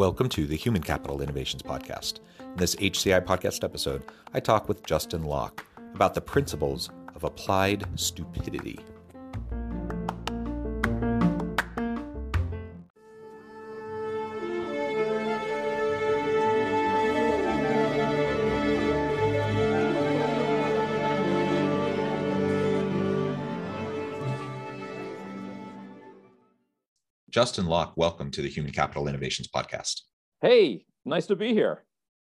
Welcome to the Human Capital Innovations Podcast. In this HCI podcast episode, I talk with Justin Locke about the principles of applied stupidity. Justin Locke, welcome to the Human Capital Innovations Podcast. Hey, nice to be here.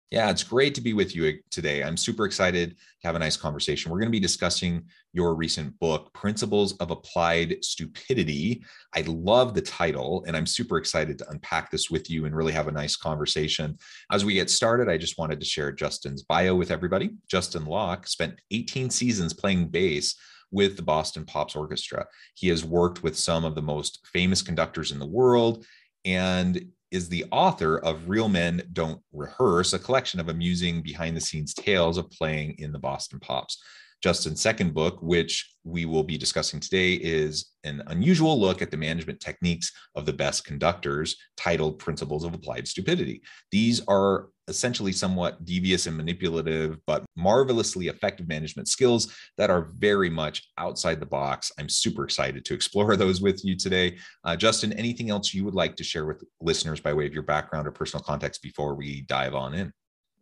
Yeah, it's great to be with you today. I'm super excited to have a nice conversation. We're going to be discussing your recent book, Principles of Applied Stupidity. I love the title, and I'm super excited to unpack this with you and really have a nice conversation. As we get started, I just wanted to share Justin's bio with everybody. Justin Locke spent 18 seasons playing bass with the Boston Pops Orchestra. He has worked with some of the most famous conductors in the world and is the author of Real Men Don't Rehearse, a collection of amusing behind the scenes tales of playing in the Boston Pops. Justin's second book, which we will be discussing today, is an unusual look at the management techniques of the best conductors, titled Principles of Applied Stupidity. These are essentially somewhat devious and manipulative, but marvelously effective management skills that are very much outside the box. I'm super excited to explore those with you today. Uh, Justin, anything else you would like to share with listeners by way of your background or personal context before we dive on in?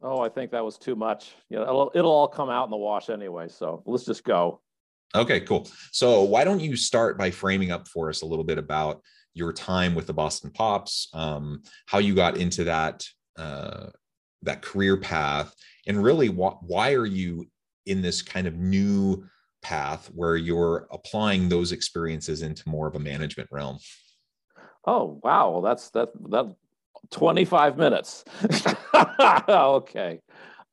Oh, I think that was too much. You know, it'll, it'll all come out in the wash anyway. So let's just go. Okay, cool. So why don't you start by framing up for us a little bit about your time with the Boston Pops, um, how you got into that uh, that career path, and really wh- why are you in this kind of new path where you're applying those experiences into more of a management realm? Oh wow, well, that's that that 25 minutes. okay.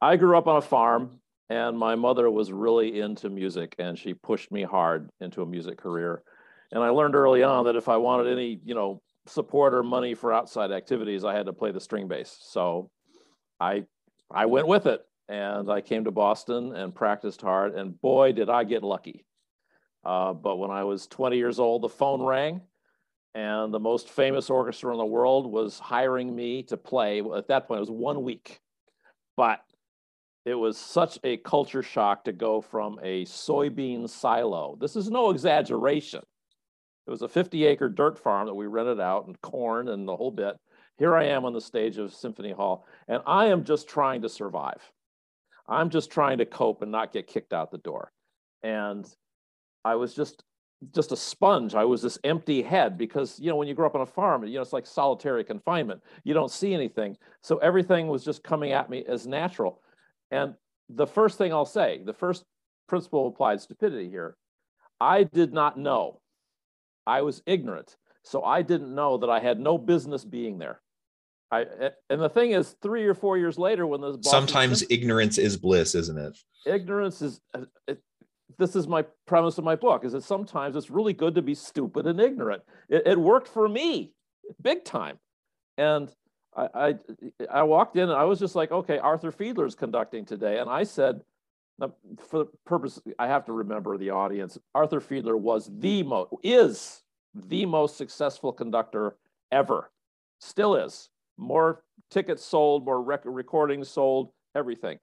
I grew up on a farm and my mother was really into music and she pushed me hard into a music career. And I learned early on that if I wanted any, you know, support or money for outside activities, I had to play the string bass. So I I went with it and I came to Boston and practiced hard and boy did I get lucky. Uh, but when I was 20 years old, the phone rang and the most famous orchestra in the world was hiring me to play. At that point, it was one week, but it was such a culture shock to go from a soybean silo. This is no exaggeration. It was a 50 acre dirt farm that we rented out and corn and the whole bit. Here I am on the stage of Symphony Hall, and I am just trying to survive. I'm just trying to cope and not get kicked out the door. And I was just just a sponge. I was this empty head because, you know, when you grow up on a farm, you know, it's like solitary confinement. You don't see anything. So everything was just coming at me as natural. And the first thing I'll say, the first principle of applied stupidity here, I did not know. I was ignorant. So I didn't know that I had no business being there. I, and the thing is, three or four years later, when this sometimes ignorance is bliss, isn't it? Ignorance is uh, it, this is my premise of my book is that sometimes it's really good to be stupid and ignorant. It, it worked for me big time. And I, I, I walked in and i was just like okay arthur fiedler is conducting today. And i said for the purpose i have to remember the audience. Arthur fiedler was the most is the most successful conductor ever. Still is more tickets sold more rec- recordings sold everything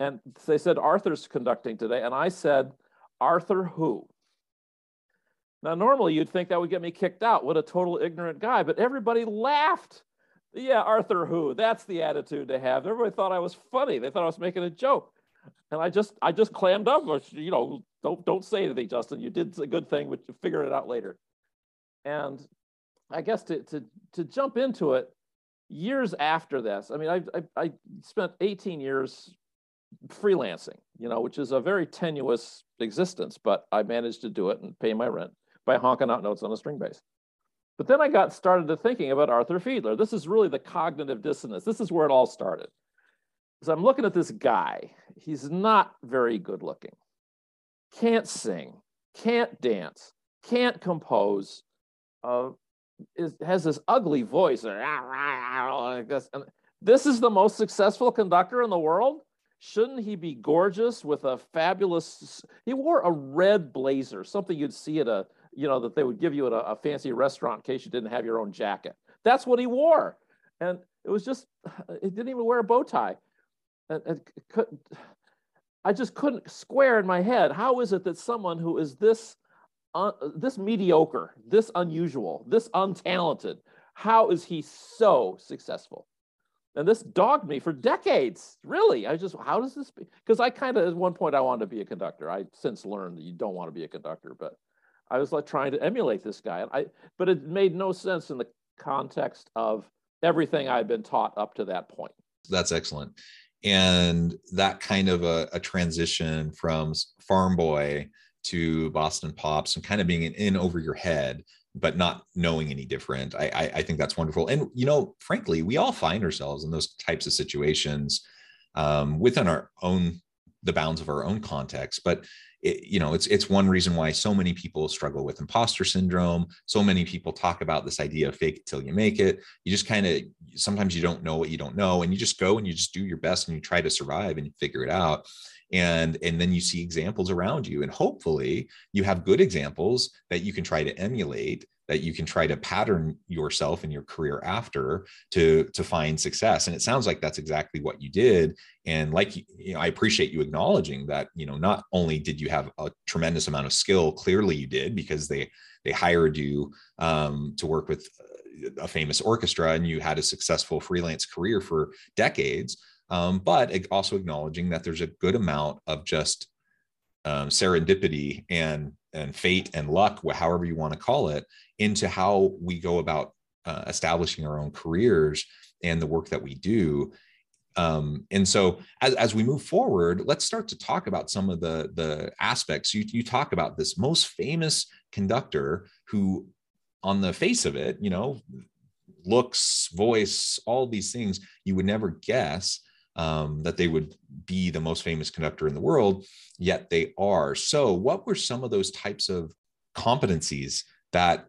and they said arthur's conducting today and i said Arthur who? Now, normally you'd think that would get me kicked out. What a total ignorant guy. But everybody laughed. Yeah, Arthur who? That's the attitude to have. Everybody thought I was funny. They thought I was making a joke. And I just I just clammed up, Or you know, don't don't say anything, Justin. You did a good thing, but you figure it out later. And I guess to to to jump into it, years after this, I mean, I I, I spent 18 years freelancing, you know, which is a very tenuous existence, but I managed to do it and pay my rent by honking out notes on a string bass. But then I got started to thinking about Arthur Fiedler. This is really the cognitive dissonance. This is where it all started. So I'm looking at this guy. He's not very good looking. Can't sing, can't dance, can't compose. Uh, is, has this ugly voice. Ah, this is the most successful conductor in the world. Shouldn't he be gorgeous with a fabulous? He wore a red blazer, something you'd see at a, you know, that they would give you at a, a fancy restaurant in case you didn't have your own jacket. That's what he wore, and it was just, he didn't even wear a bow tie. And, and could, I just couldn't square in my head. How is it that someone who is this, uh, this mediocre, this unusual, this untalented, how is he so successful? And this dogged me for decades. Really, I just, how does this be? Because I kind of, at one point, I wanted to be a conductor. I since learned that you don't want to be a conductor, but I was like trying to emulate this guy. And I, but it made no sense in the context of everything I'd been taught up to that point. That's excellent. And that kind of a, a transition from farm boy to Boston Pops and kind of being in over your head but not knowing any different. I, I, I think that's wonderful. And you know, frankly, we all find ourselves in those types of situations um, within our own the bounds of our own context. But it, you know, it's it's one reason why so many people struggle with imposter syndrome. So many people talk about this idea of fake it till you make it. You just kind of sometimes you don't know what you don't know, and you just go and you just do your best and you try to survive and you figure it out and and then you see examples around you and hopefully you have good examples that you can try to emulate that you can try to pattern yourself in your career after to to find success. And it sounds like that's exactly what you did. And like you know i appreciate you acknowledging that you know not only did you have a tremendous amount of skill clearly you did because they they hired you um, to work with a famous orchestra and you had a successful freelance career for decades um, but also acknowledging that there's a good amount of just um, serendipity and and fate and luck, however you want to call it, into how we go about uh, establishing our own careers and the work that we do. Um, and so as, as we move forward, let's start to talk about some of the, the aspects. You, you talk about this most famous conductor who, on the face of it, you know, looks, voice, all these things you would never guess um, that they would be the most famous conductor in the world, yet they are. So, what were some of those types of competencies that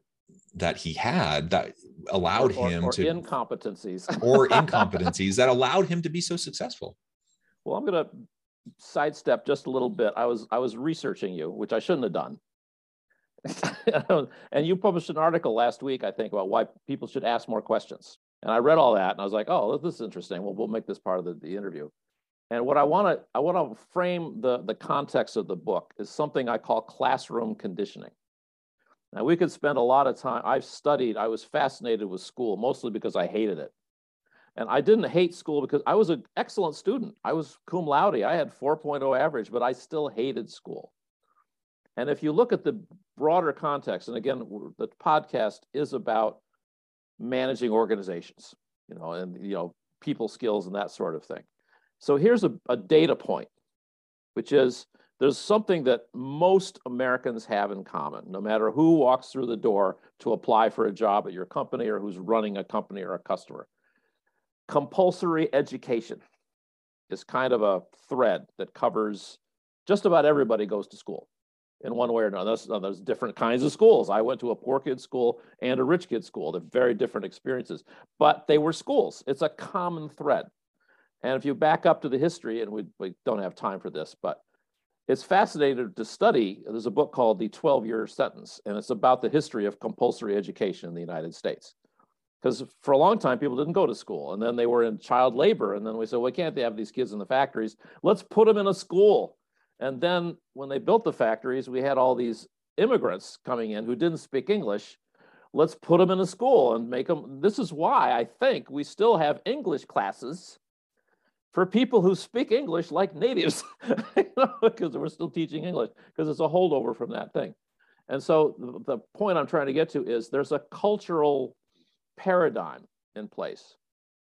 that he had that allowed or, him or to incompetencies or incompetencies that allowed him to be so successful? Well, I'm going to sidestep just a little bit. I was I was researching you, which I shouldn't have done. and you published an article last week, I think, about why people should ask more questions. And I read all that and I was like, oh, this is interesting. Well, we'll make this part of the, the interview. And what I want to I want to frame the, the context of the book is something I call classroom conditioning. Now we could spend a lot of time. I've studied, I was fascinated with school, mostly because I hated it. And I didn't hate school because I was an excellent student. I was cum laude. I had 4.0 average, but I still hated school. And if you look at the broader context, and again, the podcast is about managing organizations, you know, and you know, people skills and that sort of thing. So here's a, a data point, which is there's something that most Americans have in common, no matter who walks through the door to apply for a job at your company or who's running a company or a customer. Compulsory education is kind of a thread that covers just about everybody goes to school in one way or another. There's, uh, there's different kinds of schools. I went to a poor kid school and a rich kid school. They're very different experiences, but they were schools. It's a common thread. And if you back up to the history, and we, we don't have time for this, but it's fascinating to study. There's a book called The 12 Year Sentence, and it's about the history of compulsory education in the United States. Because for a long time, people didn't go to school, and then they were in child labor. And then we said, well, can't they have these kids in the factories? Let's put them in a school and then when they built the factories, we had all these immigrants coming in who didn't speak English. Let's put them in a school and make them. This is why I think we still have English classes for people who speak English like natives, because we're still teaching English, because it's a holdover from that thing. And so the, point I'm trying to get to is there's a cultural paradigm in place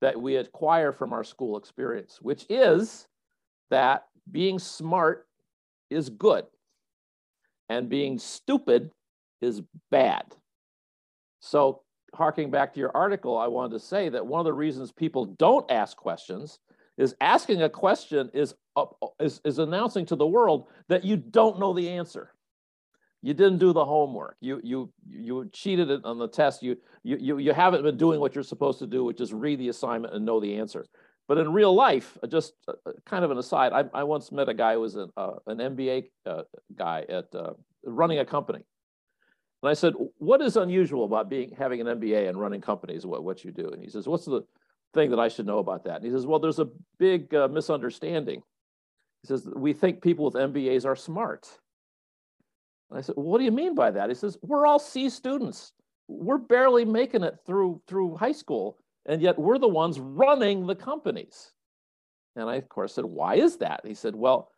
that we acquire from our school experience, which is that being smart is good and being stupid is bad. So harking back to your article, I wanted to say that one of the reasons people don't ask questions is asking a question is, uh, is, is announcing to the world that you don't know the answer. You didn't do the homework. You, you, you cheated on the test. You, you, you, you haven't been doing what you're supposed to do, which is read the assignment and know the answer. But in real life, uh, just uh, uh, kind of an aside, I, I once met a guy who was an, uh, an MBA uh, guy at uh, running a company. And I said, what is unusual about being having an MBA and running companies, what, what you do? And he says, what's the thing that I should know about that? And he says, well, there's a big misunderstanding. He says, we think people with MBAs are smart. And I said, what do you mean by that? He says, we're all C students. We're barely making it through, through high school and yet we're the ones running the companies. And I, of course, said, Why is that? He said, Well,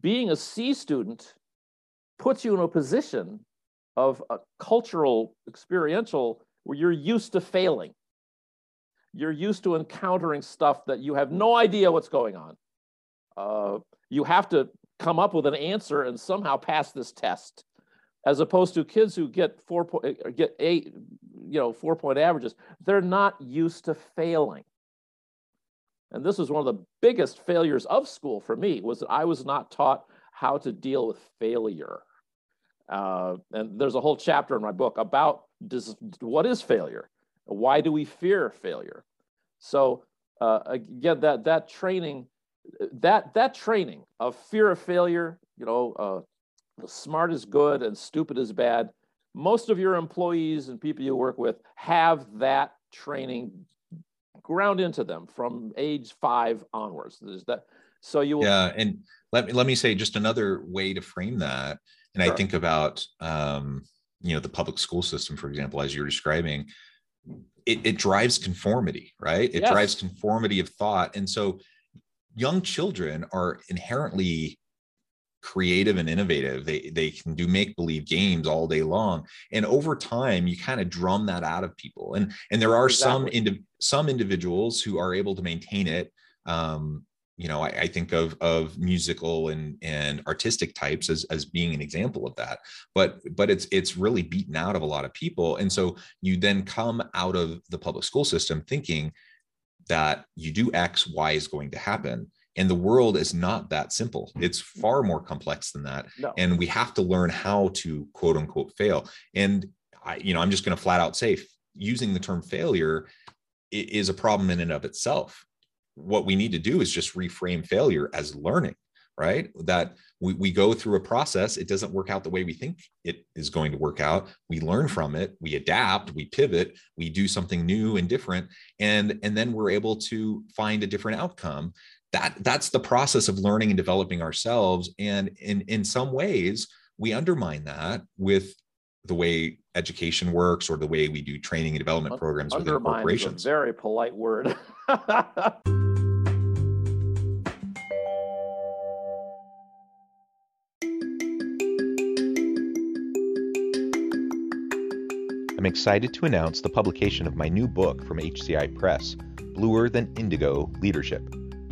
being a C student puts you in a position of a cultural, experiential, where you're used to failing. You're used to encountering stuff that you have no idea what's going on. Uh, you have to come up with an answer and somehow pass this test as opposed to kids who get four point, uh, get eight, you know, four point averages. They're not used to failing. And this was one of the biggest failures of school for me was that I was not taught how to deal with failure. Uh, and there's a whole chapter in my book about does, what is failure? Why do we fear failure? So uh, again, that that training, that that training of fear of failure, you know, uh, smart is good and stupid is bad. Most of your employees and people you work with have that training ground into them from age five onwards. There's that. So you will. Yeah, and let me let me say just another way to frame that. And sure. I think about um, you know the public school system, for example, as you're describing. It, it drives conformity, right? It yes. drives conformity of thought, and so young children are inherently creative and innovative. They they can do make believe games all day long, and over time, you kind of drum that out of people. And and there are exactly. some indi- some individuals who are able to maintain it. Um, you know, I, I, think of of musical and and artistic types as as being an example of that. But but it's it's really beaten out of a lot of people, and so you then come out of the public school system thinking that you do X, Y is going to happen and the world is not that simple. Mm. It's far more complex than that. No. And we have to learn how to quote unquote fail. And I, you know, I'm just going to flat out say using the term failure is a problem in and of itself. What we need to do is just reframe failure as learning, right? That we, we go through a process, it doesn't work out the way we think it is going to work out. We learn mm. from it, we adapt, we pivot, we do something new and different, and, and then we're able to find a different outcome that that's the process of learning and developing ourselves. And in in some ways we undermine that with the way education works or the way we do training and development programs within corporations. very polite word. I'm excited to announce the publication of my new book from HCI Press, Bluer Than Indigo Leadership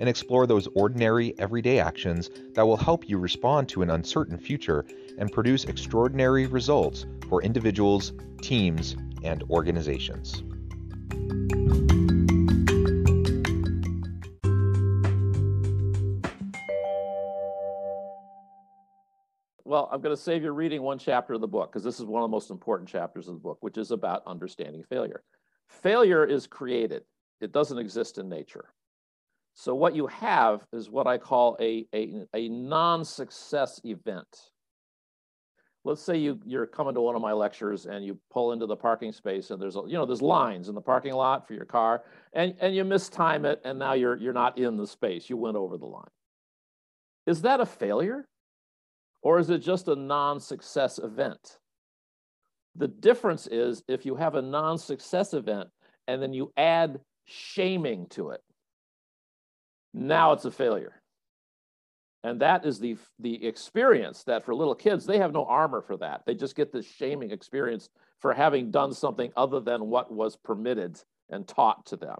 and explore those ordinary, everyday actions that will help you respond to an uncertain future and produce extraordinary results for individuals, teams, and organizations. Well, I'm going to save you reading one chapter of the book because this is one of the most important chapters of the book, which is about understanding failure. Failure is created, it doesn't exist in nature. So what you have is what I call a, a, a non-success event. Let's say you, you're coming to one of my lectures and you pull into the parking space and there's, a, you know, there's lines in the parking lot for your car and, and you mistime it and now you're, you're not in the space, you went over the line. Is that a failure? Or is it just a non-success event? The difference is if you have a non-success event and then you add shaming to it, now it's a failure. And that is the, the experience that for little kids, they have no armor for that. They just get this shaming experience for having done something other than what was permitted and taught to them.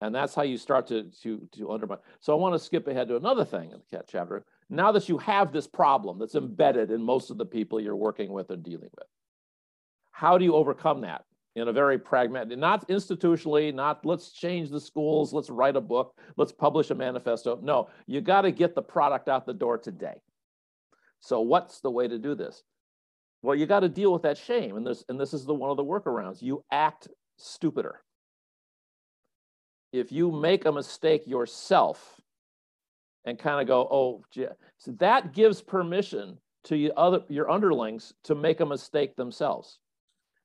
And that's how you start to, to, to undermine. So I want to skip ahead to another thing in the cat chapter. Now that you have this problem that's embedded in most of the people you're working with or dealing with, how do you overcome that? In a very pragmatic, not institutionally, not let's change the schools, let's write a book, let's publish a manifesto. No, you got to get the product out the door today. So what's the way to do this? Well, you got to deal with that shame. And this, and this is the one of the workarounds. You act stupider. If you make a mistake yourself and kind of go, oh, gee, so that gives permission to your other your underlings to make a mistake themselves.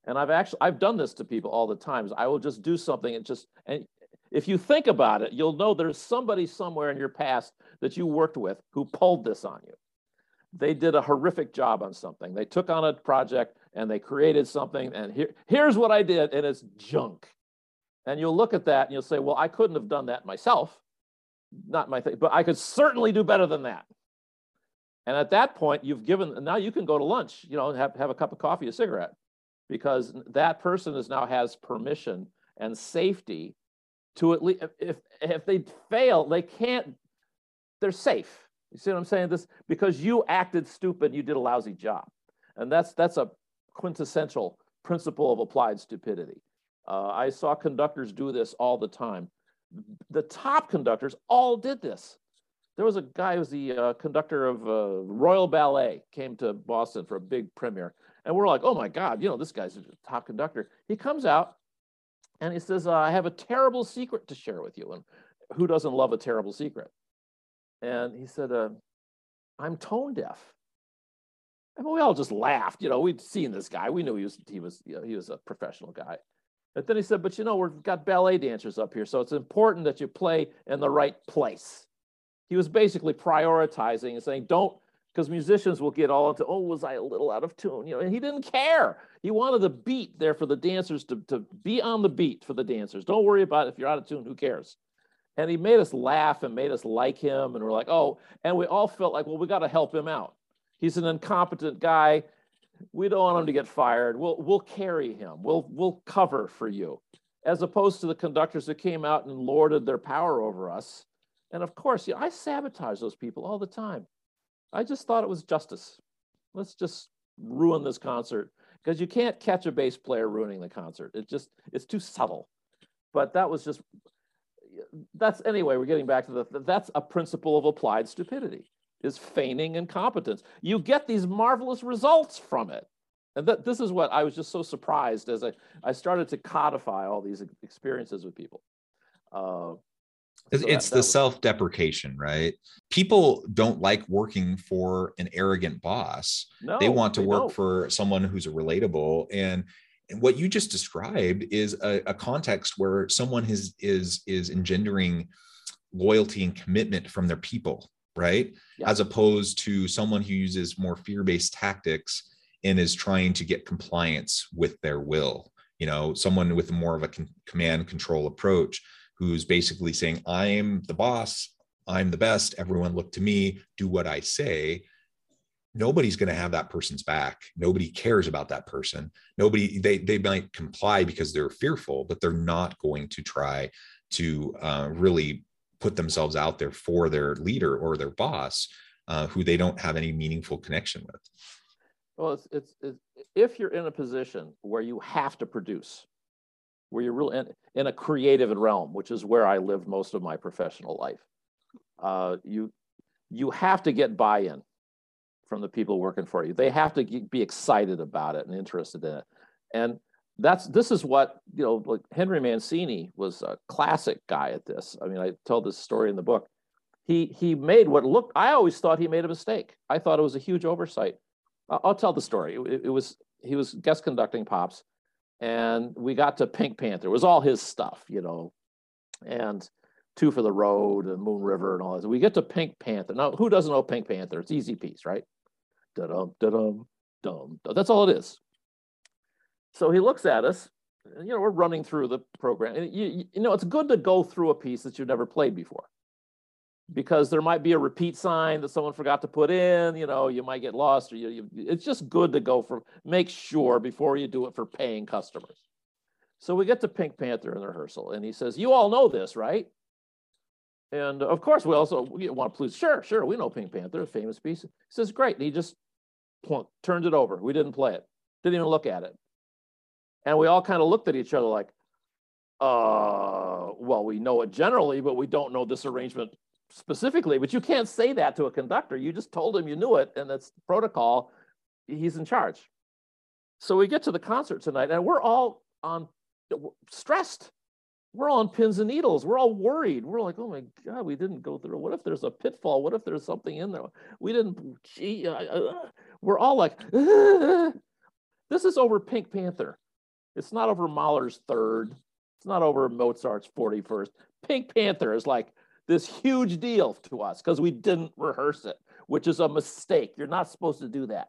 And I've actually I've done this to people all the times. I will just do something and just and if you think about it, you'll know there's somebody somewhere in your past that you worked with who pulled this on you. They did a horrific job on something. They took on a project and they created something and here, here's what I did and it's junk. And you'll look at that and you'll say, well, I couldn't have done that myself. Not my thing, but I could certainly do better than that. And at that point, you've given, now you can go to lunch, you know, and have, have a cup of coffee, a cigarette because that person is now has permission and safety to at least if if they fail they can't they're safe. You see what i'm saying? This because you acted stupid you did a lousy job. And that's that's a quintessential principle of applied stupidity. Uh, i saw conductors do this all the time. The top conductors all did this. There was a guy who was the uh, conductor of uh, royal ballet came to boston for a big premiere and we're like, oh my God, you know, this guy's a top conductor. He comes out and he says, uh, I have a terrible secret to share with you. And who doesn't love a terrible secret? And he said, uh, I'm tone deaf. And we all just laughed. You know, we'd seen this guy. We knew he was he was you know, he was a professional guy. But then he said, but you know, we've got ballet dancers up here, so it's important that you play in the right place. He was basically prioritizing and saying, don't because musicians will get all into, oh, was I a little out of tune? You know, and he didn't care. He wanted the beat there for the dancers to, to be on the beat for the dancers. Don't worry about it. if you're out of tune, who cares? And he made us laugh and made us like him. And we're like, oh, and we all felt like, well, we got to help him out. He's an incompetent guy. We don't want him to get fired. We'll, we'll carry him. We'll, we'll cover for you. As opposed to the conductors that came out and lorded their power over us. And of course, you know, I sabotage those people all the time. I just thought it was justice. Let's just ruin this concert because you can't catch a bass player ruining the concert. It just it's too subtle. But that was just that's anyway. We're getting back to the that's a principle of applied stupidity is feigning incompetence. You get these marvelous results from it. And that this is what I was just so surprised as I, I started to codify all these experiences with people. Uh, so it's that, the self-deprecation, right? People don't like working for an arrogant boss. No, they want to they work don't. for someone who's relatable. And, and what you just described is a, a context where someone is is is engendering loyalty and commitment from their people, right? Yeah. As opposed to someone who uses more fear-based tactics and is trying to get compliance with their will. You know, someone with more of a con- command control approach who's basically saying, I'm the boss, I'm the best, everyone look to me, do what I say, nobody's going to have that person's back. Nobody cares about that person. Nobody, they, they might comply because they're fearful, but they're not going to try to uh, really put themselves out there for their leader or their boss uh, who they don't have any meaningful connection with. Well, it's, it's, it's, if you're in a position where you have to produce, where you're really in, in a creative realm, which is where I lived most of my professional life. Uh, you you have to get buy-in from the people working for you. They have to be excited about it and interested in it. And that's this is what you know like henry mancini was a classic guy at this i mean i tell this story in the book he he made what looked i always thought he made a mistake i thought it was a huge oversight i'll, I'll tell the story it, it, was he was guest conducting pops and we got to pink panther. It was all his stuff you know and two for the road and moon river and all that. We get to pink panther. Now who doesn't know pink panther? It's easy piece right? Da-dum da-dum dum that's all it is. So he looks at us. You know, we're running through the program. You, you know, it's good to go through a piece that you've never played before because there might be a repeat sign that someone forgot to put in. You know, you might get lost, or you, you, it's just good to go for make sure before you do it for paying customers. So we get to Pink Panther in the rehearsal, and he says, "You all know this, right?" And of course, we also we want to please. Sure, sure, we know Pink Panther, a famous piece. He says, "Great," and he just plunk, turned it over. We didn't play it. Didn't even look at it. And we all kind of looked at each other like, uh, well, we know it generally, but we don't know this arrangement specifically. But you can't say that to a conductor. You just told him you knew it, and that's protocol. He's in charge. So we get to the concert tonight, and we're all on stressed. We're all on pins and needles. We're all worried. We're like, oh my God, we didn't go through. What if there's a pitfall? What if there's something in there? We didn't. Gee, uh, uh. we're all like, uh. this is over Pink Panther. It's not over Mahler's third. It's not over Mozart's 41st. Pink Panther is like this huge deal to us because we didn't rehearse it, which is a mistake. You're not supposed to do that.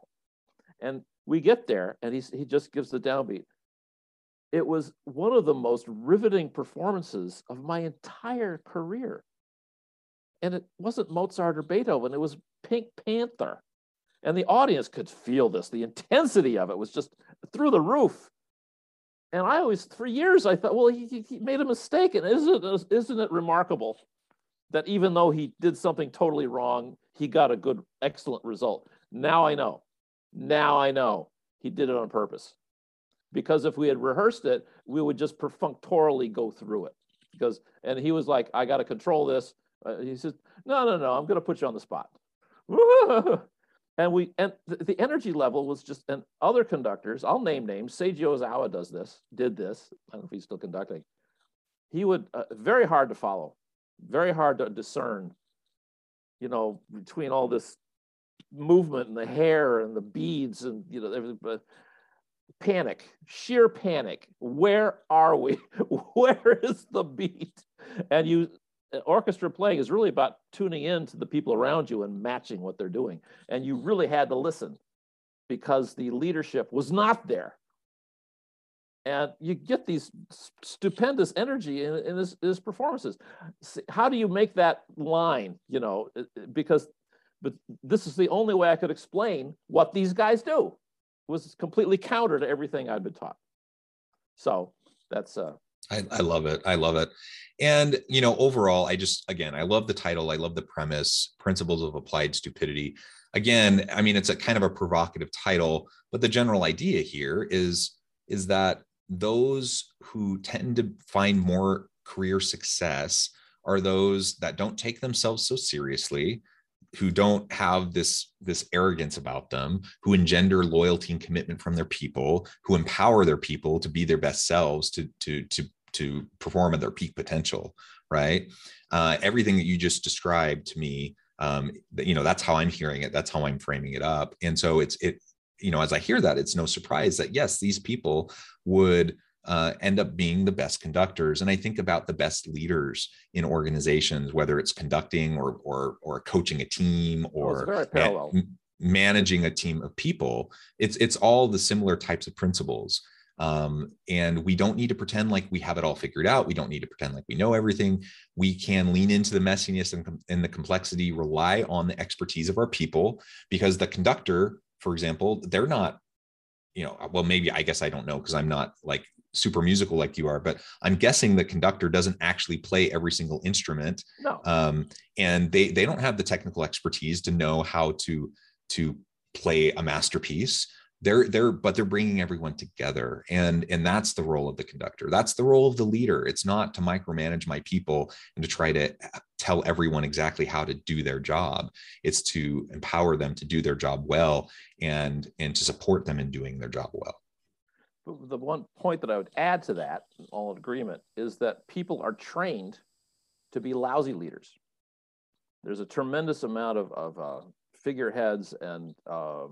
And we get there and he's, he just gives the downbeat. It was one of the most riveting performances of my entire career. And it wasn't Mozart or Beethoven, it was Pink Panther. And the audience could feel this. The intensity of it was just through the roof. And I always, for years, I thought, well, he, he made a mistake. And isn't isn't it remarkable that even though he did something totally wrong, he got a good, excellent result? Now I know. Now I know he did it on purpose. Because if we had rehearsed it, we would just perfunctorily go through it. Because, and he was like, I got to control this. Uh, he says, no, no, no, I'm going to put you on the spot. and we and the energy level was just and other conductors i'll name names seiji ozawa does this did this i don't know if he's still conducting he would uh, very hard to follow very hard to discern you know between all this movement and the hair and the beads and you know uh, panic sheer panic where are we where is the beat and you orchestra playing is really about tuning in to the people around you and matching what they're doing. And you really had to listen because the leadership was not there. And you get these stupendous energy in, in his, his performances. How do you make that line? You know, because but this is the only way I could explain what these guys do. It was completely counter to everything I'd been taught. So that's uh, I, I love it. I love it. And, you know, overall, I just, again, I love the title. I love the premise, Principles of Applied Stupidity. Again, I mean, it's a kind of a provocative title, but the general idea here is, is that those who tend to find more career success are those that don't take themselves so seriously, who don't have this this arrogance about them who engender loyalty and commitment from their people who empower their people to be their best selves to to to to perform at their peak potential right? Uh, everything that you just described to me um, you know that's how i'm hearing it that's how i'm framing it up. And so it's it you know as i hear that it's no surprise that yes these people would uh, end up being the best conductors and i think about the best leaders in organizations whether it's conducting or or or coaching a team or man, managing a team of people it's it's all the similar types of principles um, and we don't need to pretend like we have it all figured out. We don't need to pretend like we know everything. We can lean into the messiness and, and the complexity, rely on the expertise of our people, because the conductor, for example, they're not, you know, well, maybe I guess I don't know because I'm not like super musical like you are, but I'm guessing the conductor doesn't actually play every single instrument. No. Um, and they they don't have the technical expertise to know how to to play a masterpiece they're they're but they're bringing everyone together and and that's the role of the conductor. That's the role of the leader. It's not to micromanage my people and to try to uh, tell everyone exactly how to do their job. It's to empower them to do their job well and and to support them in doing their job well. The one point that I would add to that, all in agreement, is that people are trained to be lousy leaders. There's a tremendous amount of, of uh, figureheads and uh,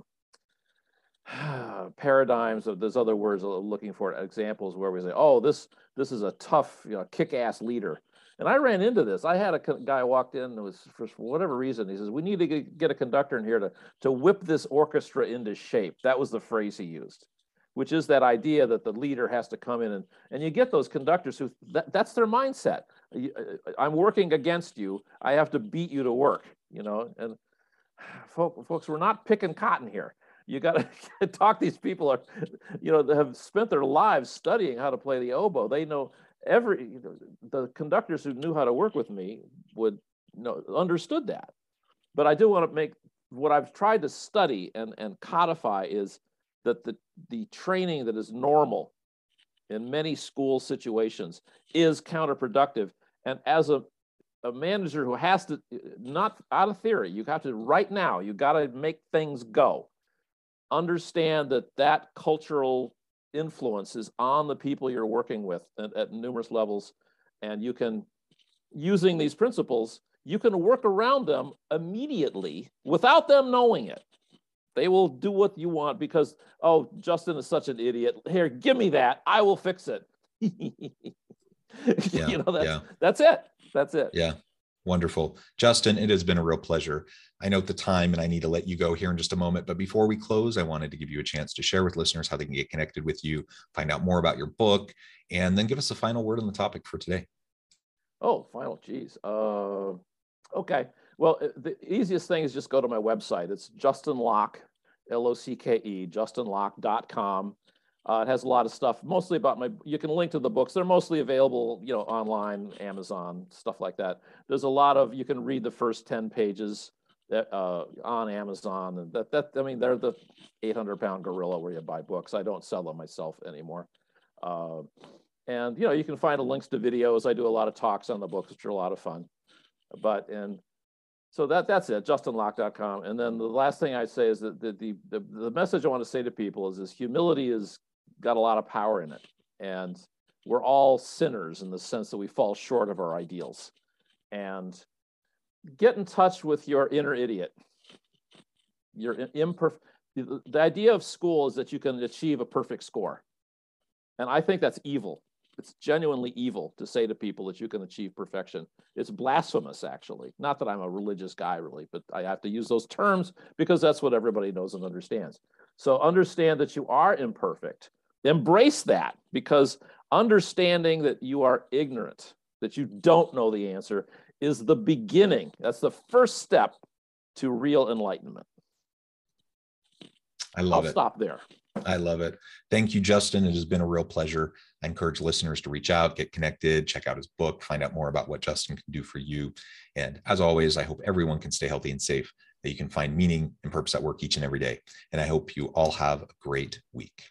paradigms of those other words uh, looking for examples where we say, oh, this this is a tough, you know, kick-ass leader. And I ran into this. I had a guy walked in was for whatever reason, he says, we need to get a conductor in here to, to whip this orchestra into shape. That was the phrase he used, which is that idea that the leader has to come in and, and you get those conductors who that, that's their mindset. Uh, uh, I'm working against you. I have to beat you to work, you know, and folks, we're not picking cotton here you got to talk these people are you know have spent their lives studying how to play the oboe. They know every the conductors who knew how to work with me would know understood that. But i do want to make what i've tried to study and and codify is that the the training that is normal in many school situations is counterproductive. And as a a manager who has to not out of theory you have to right now you got to make things go understand that that cultural influence is on the people you're working with at, at numerous levels. And you can using these principles you can work around them immediately without them knowing it. They will do what you want because oh justin is such an idiot. Here give me that. I will fix it. Yeah, you know that's, yeah. that's it. That's it. Yeah Wonderful. Justin, it has been a real pleasure. I note the time and I need to let you go here in just a moment. But before we close, I wanted to give you a chance to share with listeners how they can get connected with you, find out more about your book, and then give us a final word on the topic for today. Oh, final. Geez. Uh, okay. Well, uh, the easiest thing is just go to my website. It's Justin Locke, L O C K E, justinlocke.com. Uh, it has a lot of stuff, mostly about my. You can link to the books. They're mostly available, you know, online, Amazon, stuff like that. There's a lot of. You can read the first ten pages that, uh, on Amazon, and that that I mean, they're the 800 pound gorilla where you buy books. I don't sell them myself anymore. Uh, and you know, you can find the links to videos. I do a lot of talks on the books, which are a lot of fun. But and so that that's it, justinlocke.com And then the last thing I say is that the, the, the, the message I want to say to people is this humility is got a lot of power in it. And we're all sinners in the sense that we fall short of our ideals. And get in touch with your inner idiot. Your imperfect. The idea of school is that you can achieve a perfect score. And I think that's evil. It's genuinely evil to say to people that you can achieve perfection. It's blasphemous, actually. Not that I'm a religious guy, really, but I have to use those terms because that's what everybody knows and understands. So understand that you are imperfect Embrace that because understanding that you are ignorant, that you don't know the answer, is the beginning. That's the first step to real enlightenment. I love I'll it. Stop there. I love it. Thank you, Justin. It has been a real pleasure. I encourage listeners to reach out, get connected, check out his book, find out more about what Justin can do for you. And as always, I hope everyone can stay healthy and safe, that you can find meaning and purpose at work each and every day. And I hope you all have a great week.